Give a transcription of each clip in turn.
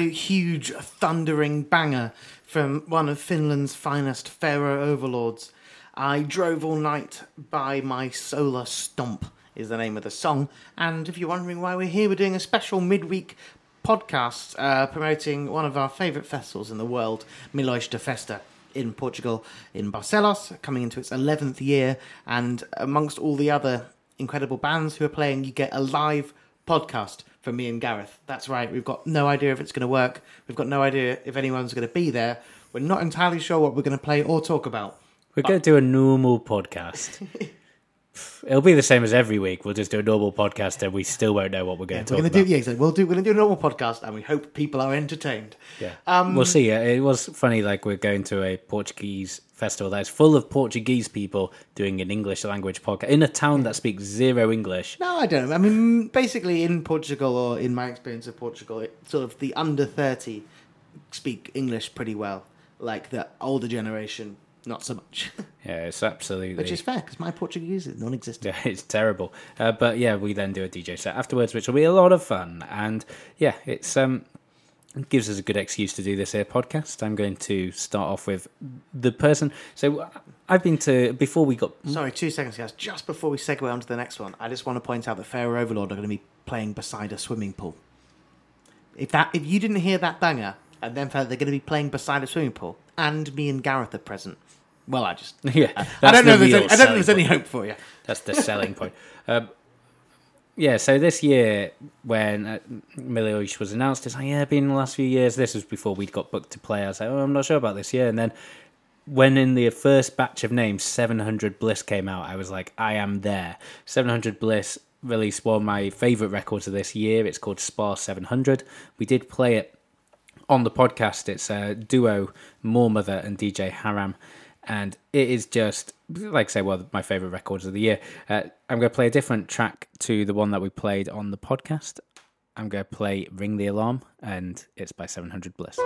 Absolute huge thundering banger from one of Finland's finest Pharaoh overlords. I drove all night by my solar stomp is the name of the song. And if you're wondering why we're here, we're doing a special midweek podcast uh, promoting one of our favourite festivals in the world, de Festa in Portugal, in Barcelos, coming into its 11th year. And amongst all the other incredible bands who are playing, you get a live podcast from me and Gareth. That's right, we've got no idea if it's going to work. We've got no idea if anyone's going to be there. We're not entirely sure what we're going to play or talk about. We're going to do a normal podcast. It'll be the same as every week. We'll just do a normal podcast, and we still won't know what we're going Yeah, to we're talk to about. do yeah, exactly. We'll do. We're going to do a normal podcast, and we hope people are entertained. Yeah, Um, we'll see. It was funny. Like we're going to a Portuguese festival that's full of Portuguese people doing an English language podcast in a town that speaks zero English. No, I don't. I mean, basically, in Portugal, or in my experience of Portugal, it, sort of the under thirty speak English pretty well. Like the older generation, not so much. Yeah, it's absolutely. Which is fair because my Portuguese is non-existent. Yeah, it's terrible. Uh, but yeah, we then do a DJ set afterwards, which will be a lot of fun. And yeah, it's um it gives us a good excuse to do this here podcast. I'm going to start off with the person. So I've been to before we got Sorry, two seconds, guys. Just before we segue on to the next one, I just want to point out that Pharaoh Overlord are going to be playing beside a swimming pool. If that, if you didn't hear that banger, and then they're going to be playing beside a swimming pool, and me and Gareth are present. Well, I just, yeah, I don't know. the there's any, I don't know there's any hope for you. That's the selling point. Um, yeah, so this year when uh, Milhões was announced, it's like, yeah, been the last few years. This was before we'd got booked to play. I was like, oh, I'm not sure about this year. And then when in the first batch of names, 700 Bliss came out, I was like, I am there. 700 Bliss released one of my favourite records of this year. It's called Spa 700. We did play it on the podcast. It's a duo, Moor Mother and DJ Haram. And it is just, like I say, well, my favourite records of the year. Uh, I'm going to play a different track to the one that we played on the podcast. I'm going to play Ring the Alarm, and it's by 700 Bliss.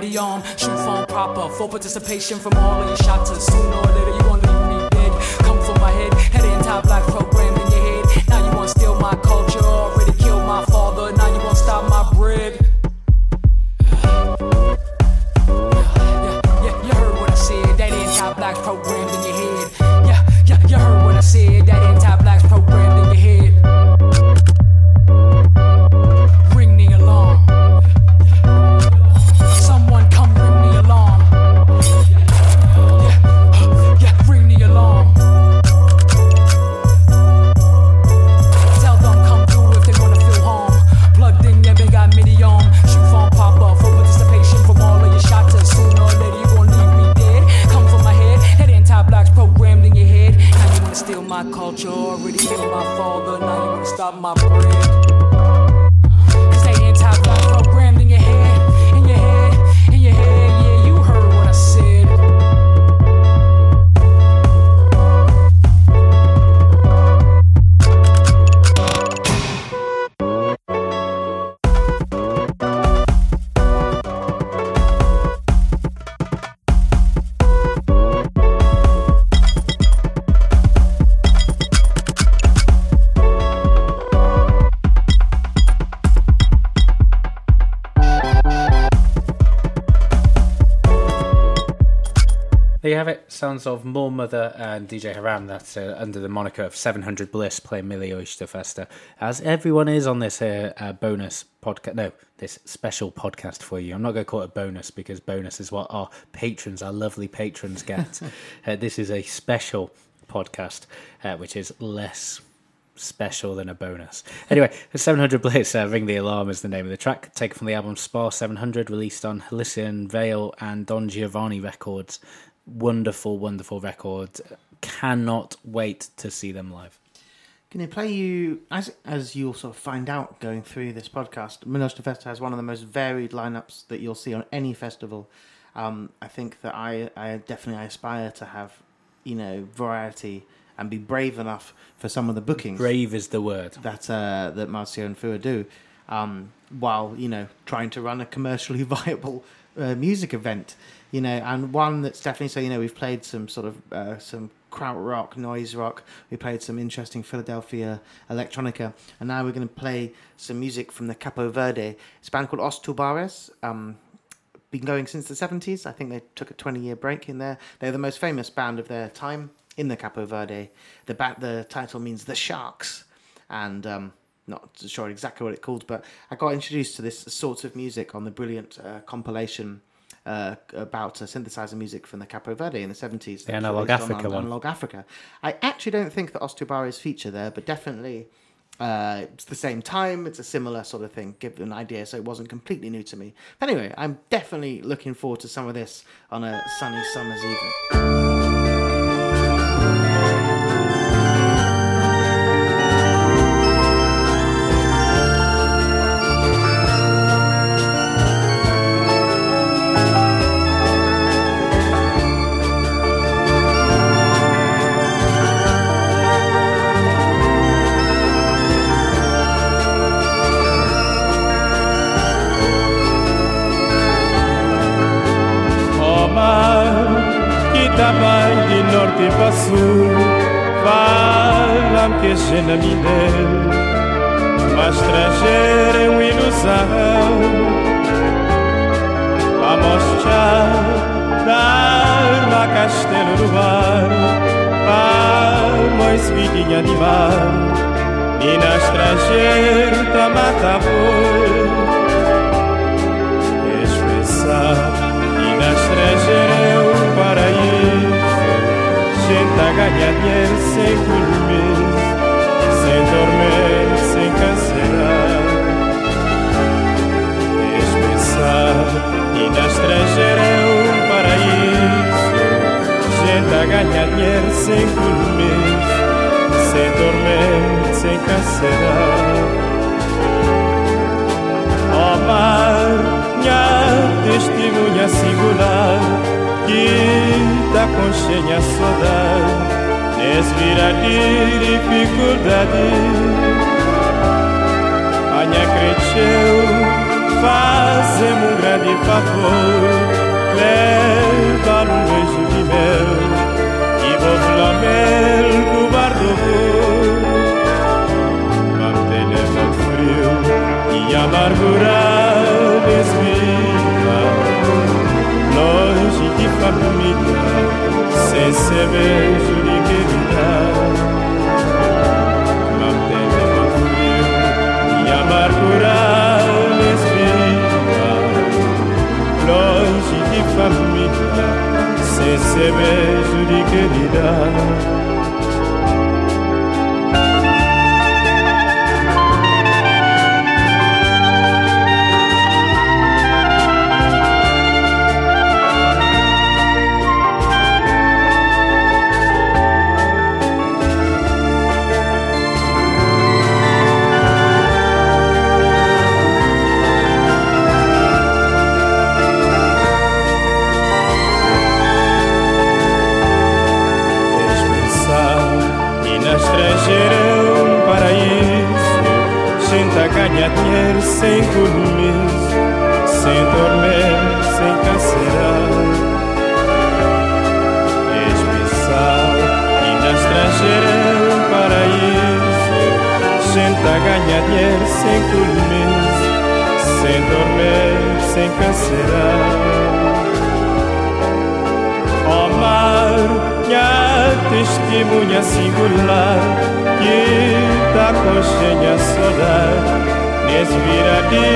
We arm. Shoot phone proper. Full participation from all of your shots. Sooner or later you gonna leave me dead. Come for my head. Head in top black program Sounds of Moor Mother and DJ Haram. That's uh, under the moniker of 700 Bliss playing Milhões de Festa. As everyone is on this uh, uh, bonus podcast. No, this special podcast for you. I'm not going to call it a bonus because bonus is what our patrons, our lovely patrons, get. uh, this is a special podcast, uh, which is less special than a bonus. Anyway, 700 Bliss, uh, Ring the Alarm is the name of the track, taken from the album Spa 700, released on Halcyon Veil and Don Giovanni Records. Wonderful, wonderful record. Cannot wait to see them live. Can I play you as as you'll sort of find out going through this podcast? Milhões de Festa has one of the most varied lineups that you'll see on any festival. Um, I think that I, I definitely aspire to have, you know, variety and be brave enough for some of the bookings Brave is the word. that uh, that Marcio and Fua do, um, while you know trying to run a commercially viable uh, music event. You know, and one that's definitely so. You know, we've played some sort of uh, some kraut rock, noise rock. We played some interesting Philadelphia electronica, and now we're going to play some music from the Capo Verde. It's a band called Os Tubarões. Um, been going since the 70s. I think they took a 20 year break in there. They're the most famous band of their time in the Capo Verde. The ba- the title means the Sharks, and um, not sure exactly what it called, but I got introduced to this sort of music on the brilliant uh, compilation. Uh, about uh, synthesizer music from the Capo Verde in the 70s. The Analog released on Africa one. Analog Africa. I actually don't think that Os Tubarões feature there, but definitely uh, it's the same time. It's a similar sort of thing, give an idea, so it wasn't completely new to me. But anyway, I'm definitely looking forward to some of this on a sunny summer's evening. לי פסוק, falam que cena me mas trazer é uma ilusão. Vamos já Dar alma castelo do bar, palmas vidinha de mar, e nas trazer tá matavor. A ganhar dinheiro sem compromisso Sem dormir, sem cancelar. Expressar E na estrangeira é um paraíso. Gente a ganhar dinheiro sem compromisso Sem dormir, sem cancelar. Ó mar, minha testemunha singular bonita com cheia saudade Nesse virar de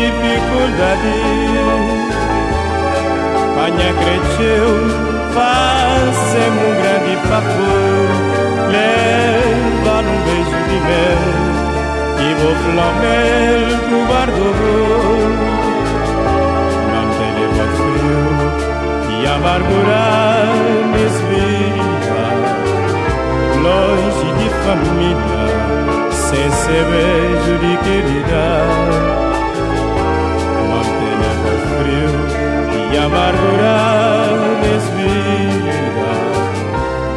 dificuldade. Panha minha Faça-me um grande favor Leva um beijo de mel E vou flamel pro bar do Não te leva frio E amargurar família frio amargura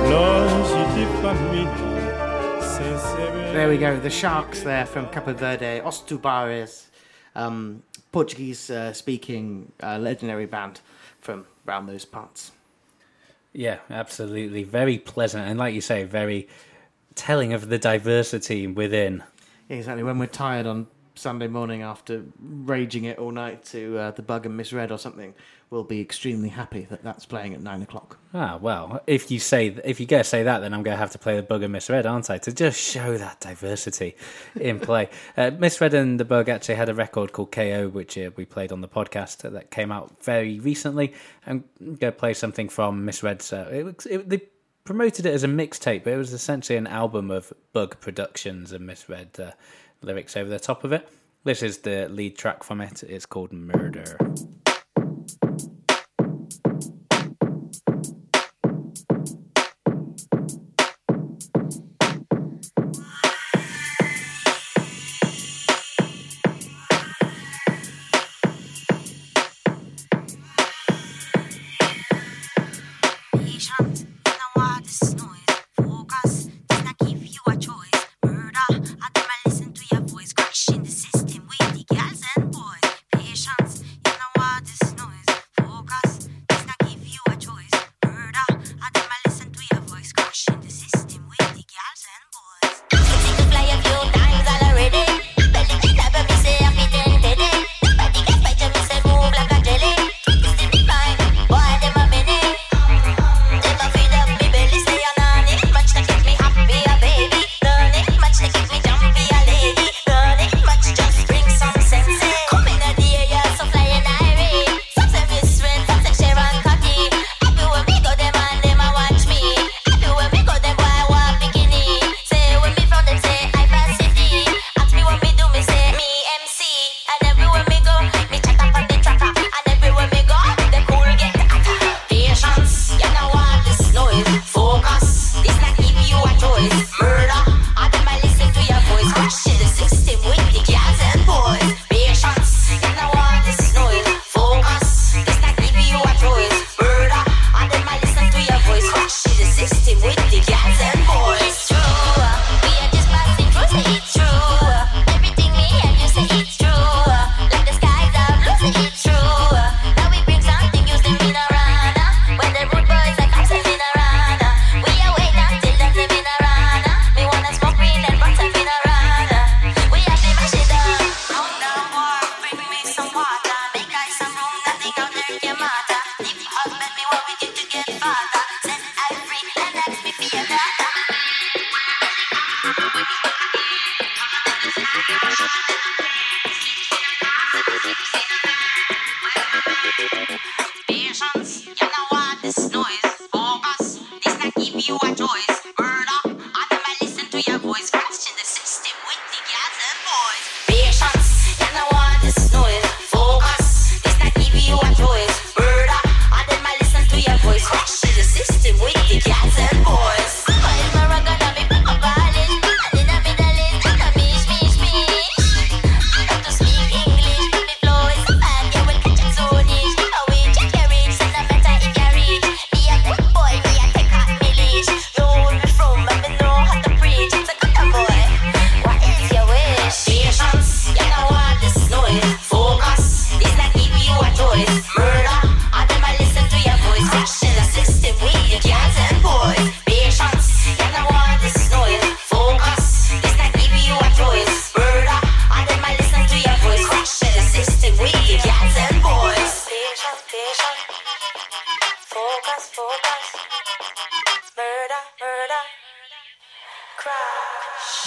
longe de família. There we go, the sharks there from Capo Verde, Os Tubarões, um, Portuguese uh, speaking uh, legendary band from around those parts. Yeah, absolutely. Very pleasant. And like you say, very telling of the diversity within. Exactly. When we're tired on Sunday morning after raging it all night to uh, the bug and Miss Red or something, we'll be extremely happy that that's playing at nine o'clock. Ah, well, if you say if you go say that, then I'm going to have to play the bug and Miss Red, aren't I? To just show that diversity in play. uh, Miss Red and the bug actually had a record called KO, which uh, we played on the podcast that came out very recently. I'm going to play something from Miss Red. So it, it, the promoted it as a mixtape, but it was essentially an album of Bug Productions and Miss Red the lyrics over the top of it. This is the lead track from it. It's called Murder.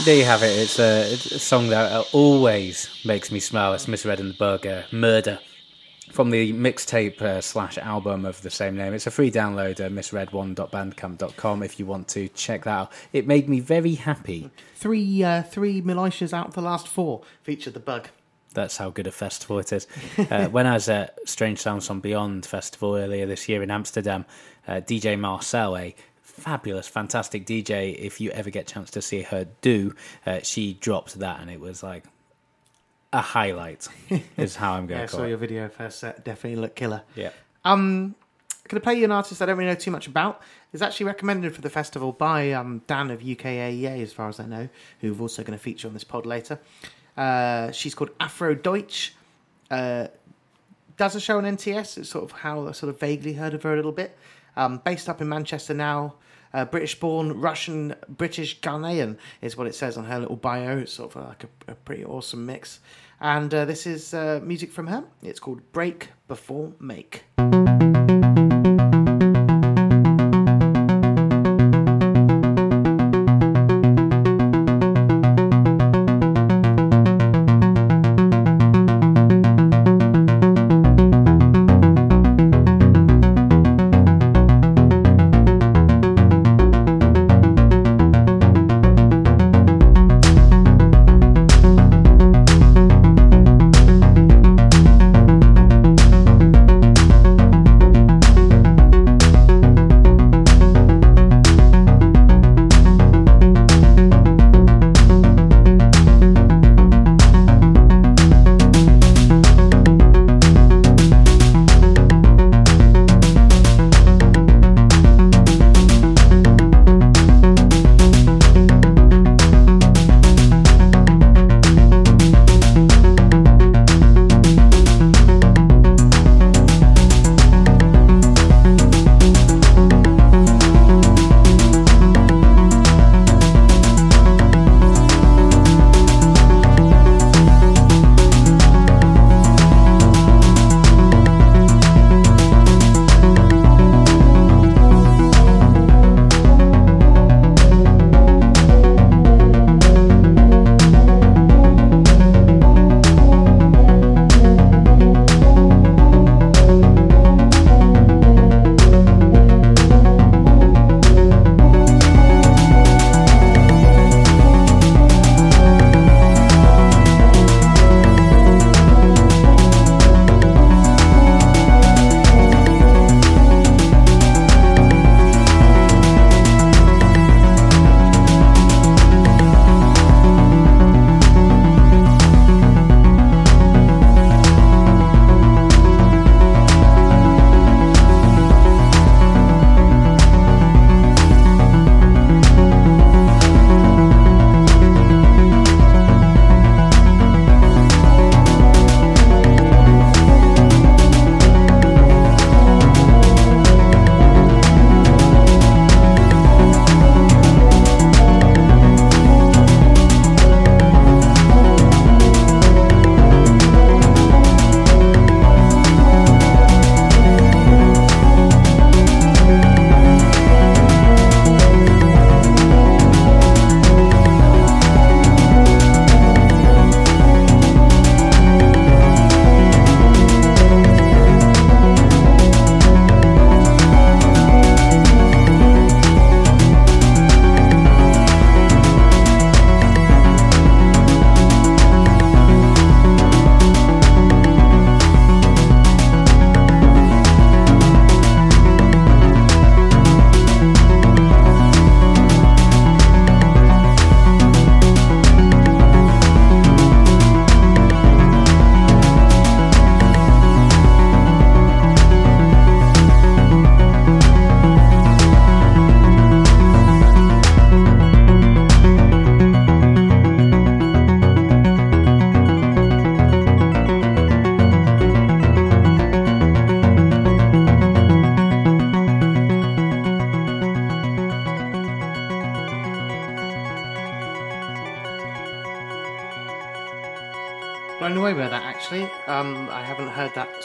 there you have it. It's a, it's a, song that always makes me smile. It's Miss Red in the burger uh, murder from the mixtape uh, slash album of the same name. It's a free download, uh, misread1.bandcamp.com if you want to check that out. It made me very happy. Three uh, three Milhões out of the last four featured the bug. That's how good a festival it is. uh, when I was at Strange Sounds on Beyond Festival earlier this year in Amsterdam, uh, DJ Marcelle, a fabulous, fantastic DJ, if you ever get a chance to see her do, uh, she dropped that and it was like a highlight, is how I'm going Yeah, I saw call your video first set. Definitely look killer. Yeah. Um, going to play you an artist I don't really know too much about. It's actually recommended for the festival by um, Dan of UKAEA, as far as I know, who's also going to feature on this pod later. Uh, she's called Afrodeutsche. Uh, does a show on NTS. It's sort of how I sort of vaguely heard of her a little bit. Um, based up in Manchester now. Uh, British born, Russian, British Ghanaian is what it says on her little bio. It's sort of like a, a pretty awesome mix. And uh, this is uh, music from her. It's called Break Before Make.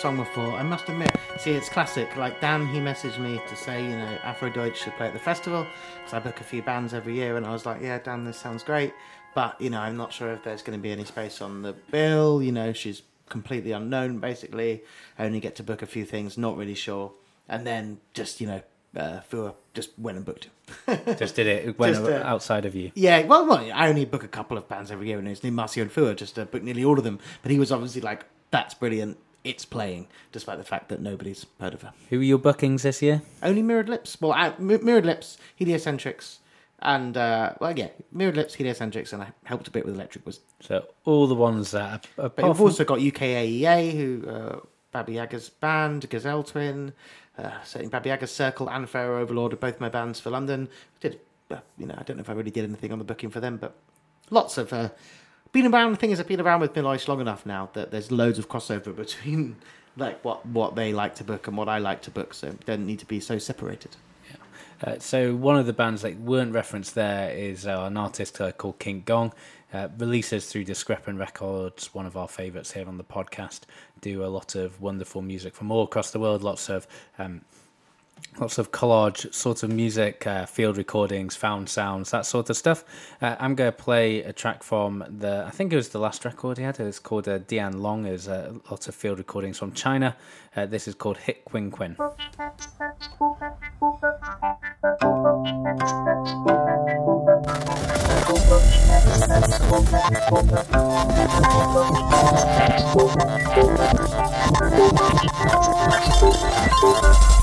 Song before. I must admit. See, it's classic. Like Dan, he messaged me to say, you know, Afrodeutsche should play at the festival because I book a few bands every year, and I was like, yeah, Dan, this sounds great, but you know, I'm not sure if there's going to be any space on the bill. You know, she's completely unknown. Basically, I only get to book a few things, not really sure, and then just you know, uh, Fua just went and booked. Just did it. It went Just, uh, outside of you. Yeah, well, well, I only book a couple of bands every year, and it's Marcio and Fua just uh, book nearly all of them. But he was obviously like, "That's brilliant, it's playing," despite the fact that nobody's heard of her. Who are your bookings this year? Only Mirrored Lips. Well, uh, Mi- Mirrored Lips, Heliocentrics, and uh, well, yeah, Mirrored Lips, Heliocentrics, and I helped a bit with Electric Was. So all the ones that, But apart we've from, also got UKAEA, who uh, Babi Yaga's band, Gazelle Twin, uh, certainly Babi Yaga's Circle, and Pharaoh Overlord are both my bands for London. Did uh, you know? I don't know if I really did anything on the booking for them, but lots of. Been around. The thing is, I've been around with Milhões long enough now that there's loads of crossover between like what what they like to book and what I like to book, so it doesn't need to be so separated. Uh, so one of the bands that weren't referenced there is uh, an artist uh, called Kink Gong. Uh, releases through Discrepant Records, one of our favourites here on the podcast. Do a lot of wonderful music from all across the world. Lots of um, lots of collage sort of music, uh, field recordings, found sounds, that sort of stuff. Uh, I'm going to play a track from the, I think it was the last record he had. It's called uh, Dian Long. There's uh, lots of field recordings from China. Uh, this is called Hit Quin Quin.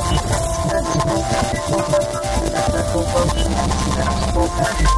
Thank you.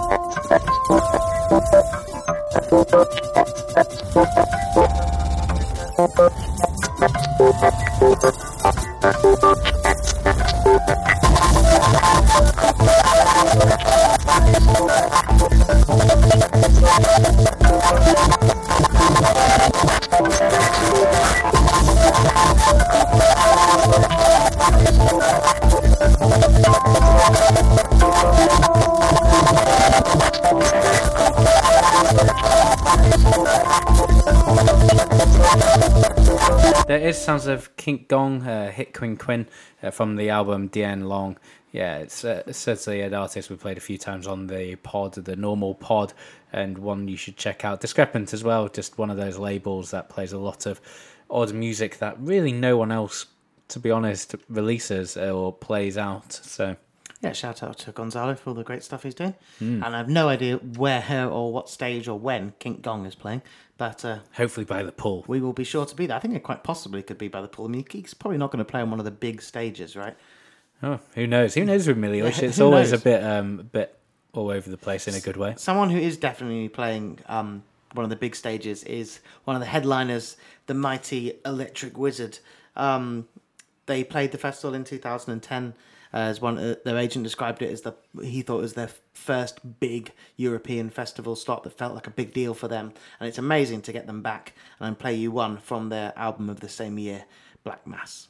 Kink Gong, uh, Hit Quinn Quinn uh, from the album Dien Long. Yeah, it's uh, certainly an artist we played a few times on the pod, the normal pod, and one you should check out. Discrepant as well, just one of those labels that plays a lot of odd music that really no one else, to be honest, releases or plays out. So Yeah, shout out to Gonzalo for all the great stuff he's doing. Hmm. And I have no idea where or what stage or when Kink Gong is playing, but uh, hopefully by the pool. we will be sure to be there. I think it quite possibly could be by the pool. I mean, he's probably not going to play on one of the big stages, right? Oh, who knows? Who knows with Milhões? It's always knows? a bit, um, a bit all over the place in a good way. Someone who is definitely playing um, one of the big stages is one of the headliners, the mighty Electric Wizard. Um, they played the festival in 2010. As one, uh, their agent described it as the he thought it was their first big European festival slot that felt like a big deal for them, and it's amazing to get them back and play you one from their album of the same year, Black Mass.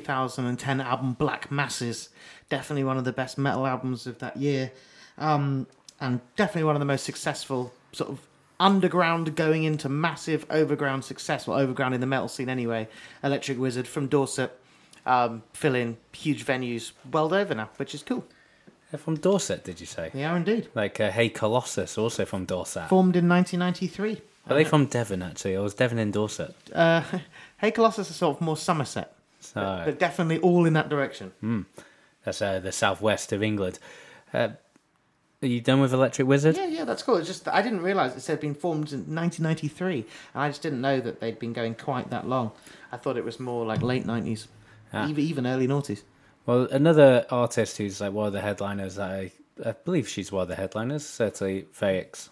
2010 album Black Masses. Definitely one of the best metal albums of that year. Um, and definitely one of the most successful, sort of underground going into massive overground success. Well, overground in the metal scene anyway. Electric Wizard from Dorset, um, filling huge venues world over now, which is cool. They're from Dorset, did you say? They are indeed. Like uh, Hey Colossus, also from Dorset. Formed in 1993. Are they from Devon actually, or was Devon in Dorset? Uh, hey Colossus is sort of more Somerset, So but definitely all in that direction. that's uh, the southwest of England. Uh, are you done with Electric Wizard? Yeah, yeah, that's cool. It's just I didn't realise it had been formed in 1993, and I just didn't know that they'd been going quite that long. I thought it was more like late 90s, Ah. even, even early noughties. Well, another artist who's like one of the headliners, I, I believe she's one of the headliners, certainly Faix.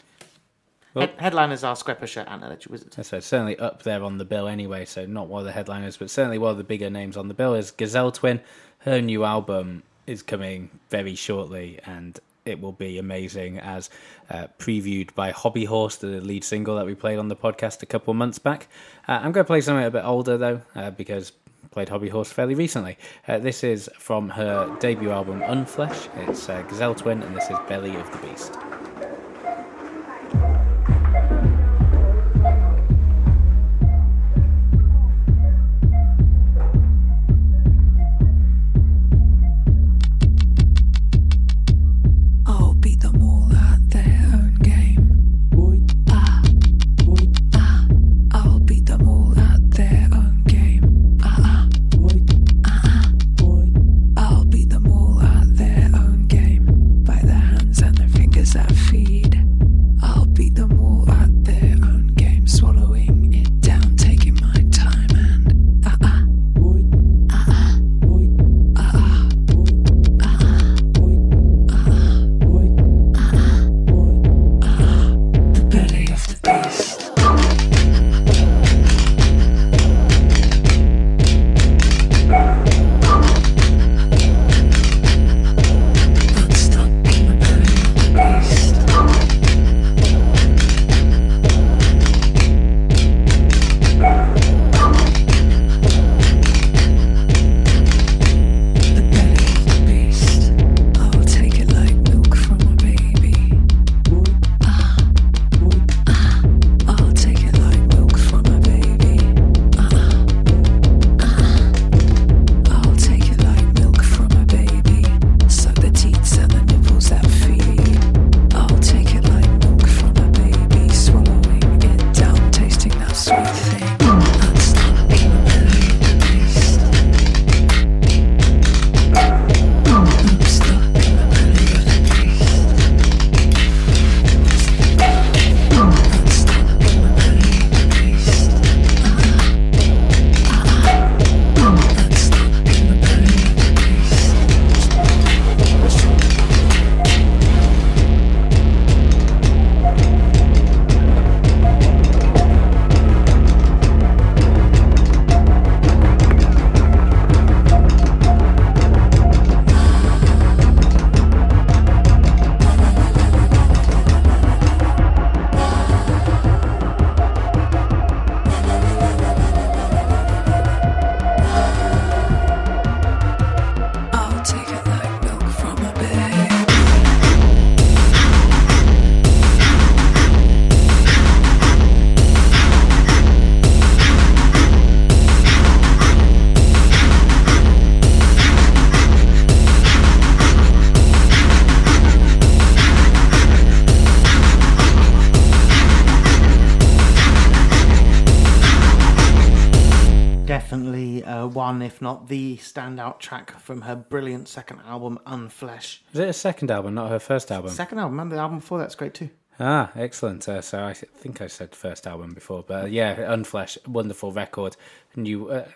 Well- Head- headliners are Squarepusher and Electric Wizard. So certainly up there on the bill anyway, so not one of the headliners, but certainly one of the bigger names on the bill is Gazelle Twin. Her new album is coming very shortly and it will be amazing as uh, previewed by Hobby Horse, the lead single that we played on the podcast a couple of months back. Uh, I'm going to play something a bit older though, uh, because I played Hobby Horse fairly recently. Uh, this is from her debut album Unflesh. It's uh, Gazelle Twin and this is Belly of the Beast. Not the standout track from her brilliant second album, Unflesh. Is it a second album, not her first album? Second album, and the album before that's great too. Ah, excellent. Uh, so I think I said first album before, but uh, yeah, Unflesh, wonderful record. And you, uh,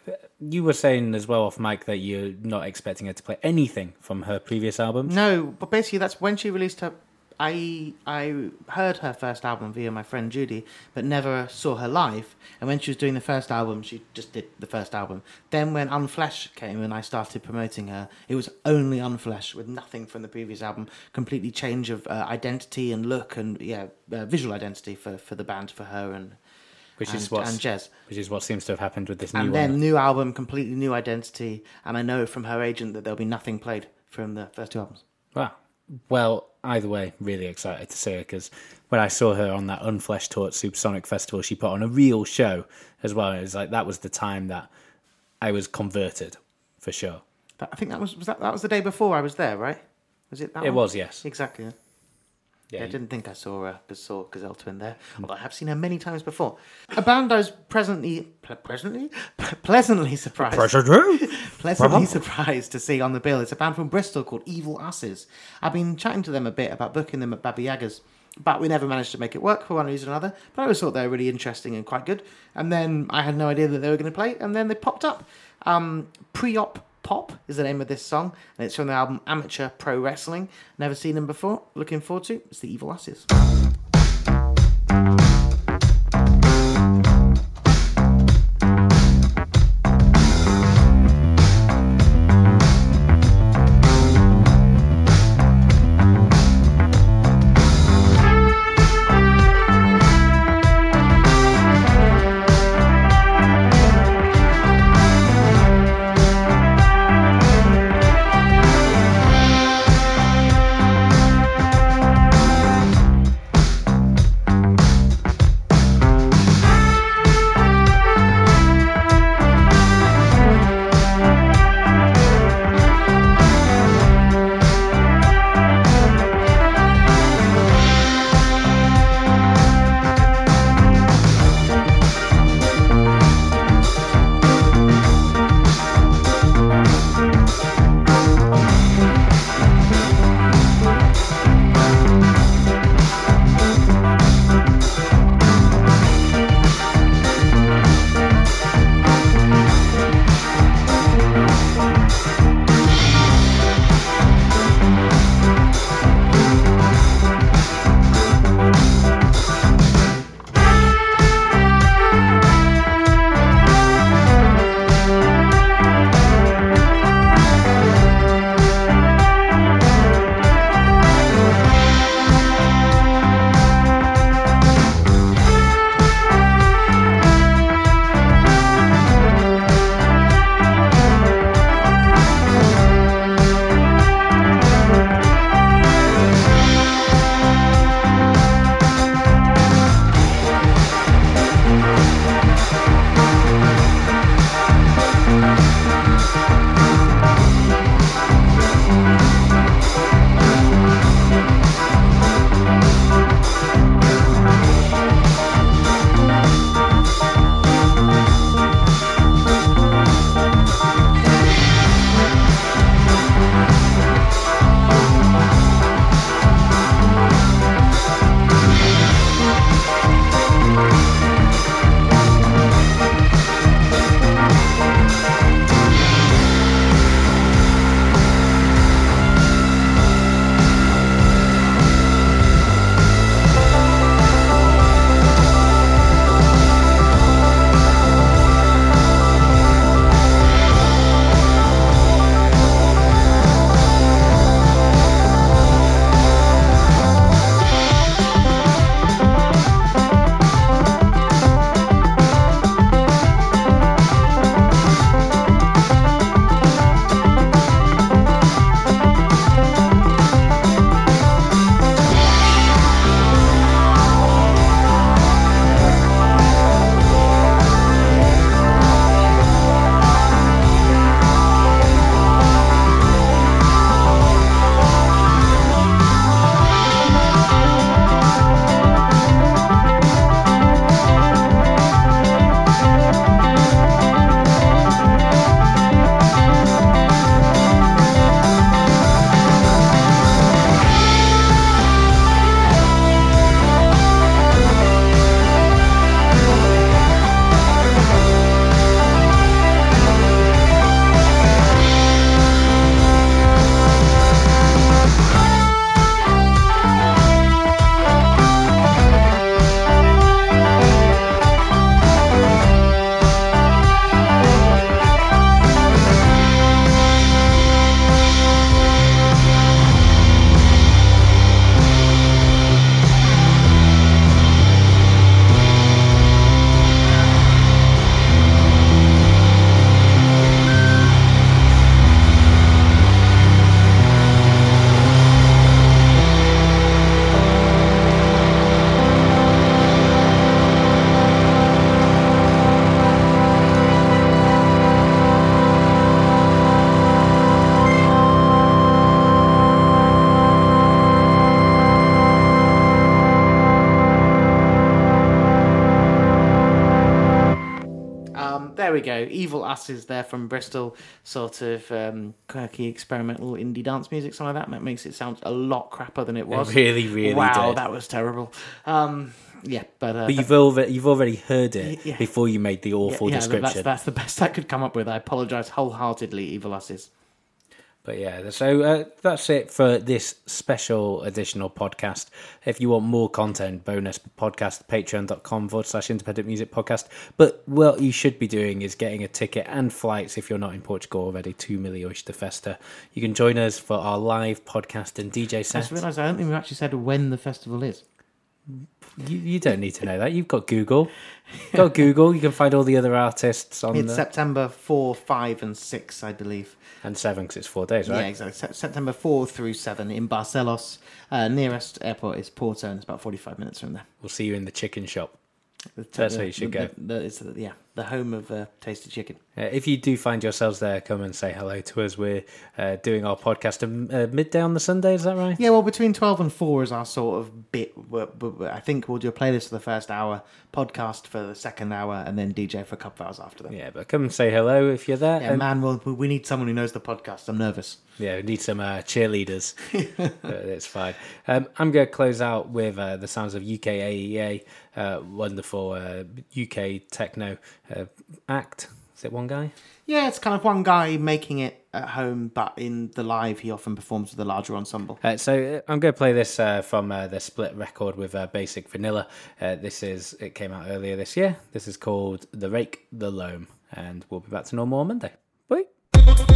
you were saying as well off mic that you're not expecting her to play anything from her previous albums. No, but basically that's when she released her. I I heard her first album via my friend Judy, but never saw her live. And when she was doing the first album, she just did the first album. Then when Unflesh came and I started promoting her, it was only Unflesh with nothing from the previous album. Completely change of uh, identity and look and yeah, uh, visual identity for for the band for her and Which and, is what's- and Jez. which is what seems to have happened with this new And one. new album, completely new identity, and I know from her agent that there'll be nothing played from the first two albums. Wow. Well, either way, really excited to see her because when I saw her on that Unfleshed Taught Supersonic Festival, she put on a real show as well. It was like that was the time that I was converted for sure. I think that was, was that that was the day before I was there, right? Was it that? It one? was, yes. exactly. Yeah. Yeah, I didn't think I saw uh, saw Gazelle Twin there, although I have seen her many times before. A band I was presently, ple- presently, pleasantly surprised, pleasantly surprised to see on the bill. It's a band from Bristol called Evil Usses. I've been chatting to them a bit about booking them at Baba Yaga's, but we never managed to make it work for one reason or another. But I always thought they were really interesting and quite good. And then I had no idea that they were going to play, and then they popped up. Um, Pre-op Pop is the name of this song, and it's from the album Amateur Pro Wrestling. Never seen them before. Looking forward to. It's the Evil Usses. There we go. Evil Usses there from Bristol, sort of um, quirky experimental indie dance music, something like that. That makes it sound a lot crapper than it was. really, really wow, did. that was terrible. Um, yeah, but, uh, But you've already you've already heard it Yeah. before you made the awful yeah, description. That's, that's the best I could come up with. I apologise wholeheartedly, Evil Usses. But yeah, so uh, that's it for this special additional podcast. If you want more content, bonus podcast, patreon.com forward slash independent music podcast. But what you should be doing is getting a ticket and flights if you're not in Portugal already to Milhões de Festa. You can join us for our live podcast and DJ I set. just realised I don't think we actually said when the festival is. You, you don't need to know that. You've got Google. Go Google. You can find all the other artists on It's the, September 4, 5, and 6, I believe. and seven because it's four days, right? Yeah, exactly. Sep- September 4 through 7 in Barcelos. Uh, nearest airport is Porto, and it's about 45 minutes from there. We'll see you in the chicken shop. The- That's the- where you should the- go. The- yeah, the home of uh, Tasty Chicken. Uh, if you do find yourselves there, come and say hello to us. We're uh, doing our podcast um, uh, midday on the Sunday. Is that right? Yeah, well, between 12 and 4 is our sort of bit. We're- we're- I think we'll do a playlist for the first hour, podcast for the second hour, and then DJ for a couple of hours after that. Yeah, but come and say hello if you're there. Yeah, and, man, well, we need someone who knows the podcast. I'm nervous. yeah, we need some uh, cheerleaders. but it's fine. Um, I'm going to close out with uh, the sounds of UK AEA, uh, wonderful uh, UK techno uh, act. Is it one guy? Yeah, it's kind of one guy making it at home, but in the live, he often performs with a larger ensemble. Uh, so uh, I'm going to play this uh, from uh, the split record with uh, Basic Vanilla. Uh, this is it came out earlier this year. This is called The Rake, The Loam, and we'll be back to normal on Monday. Bye.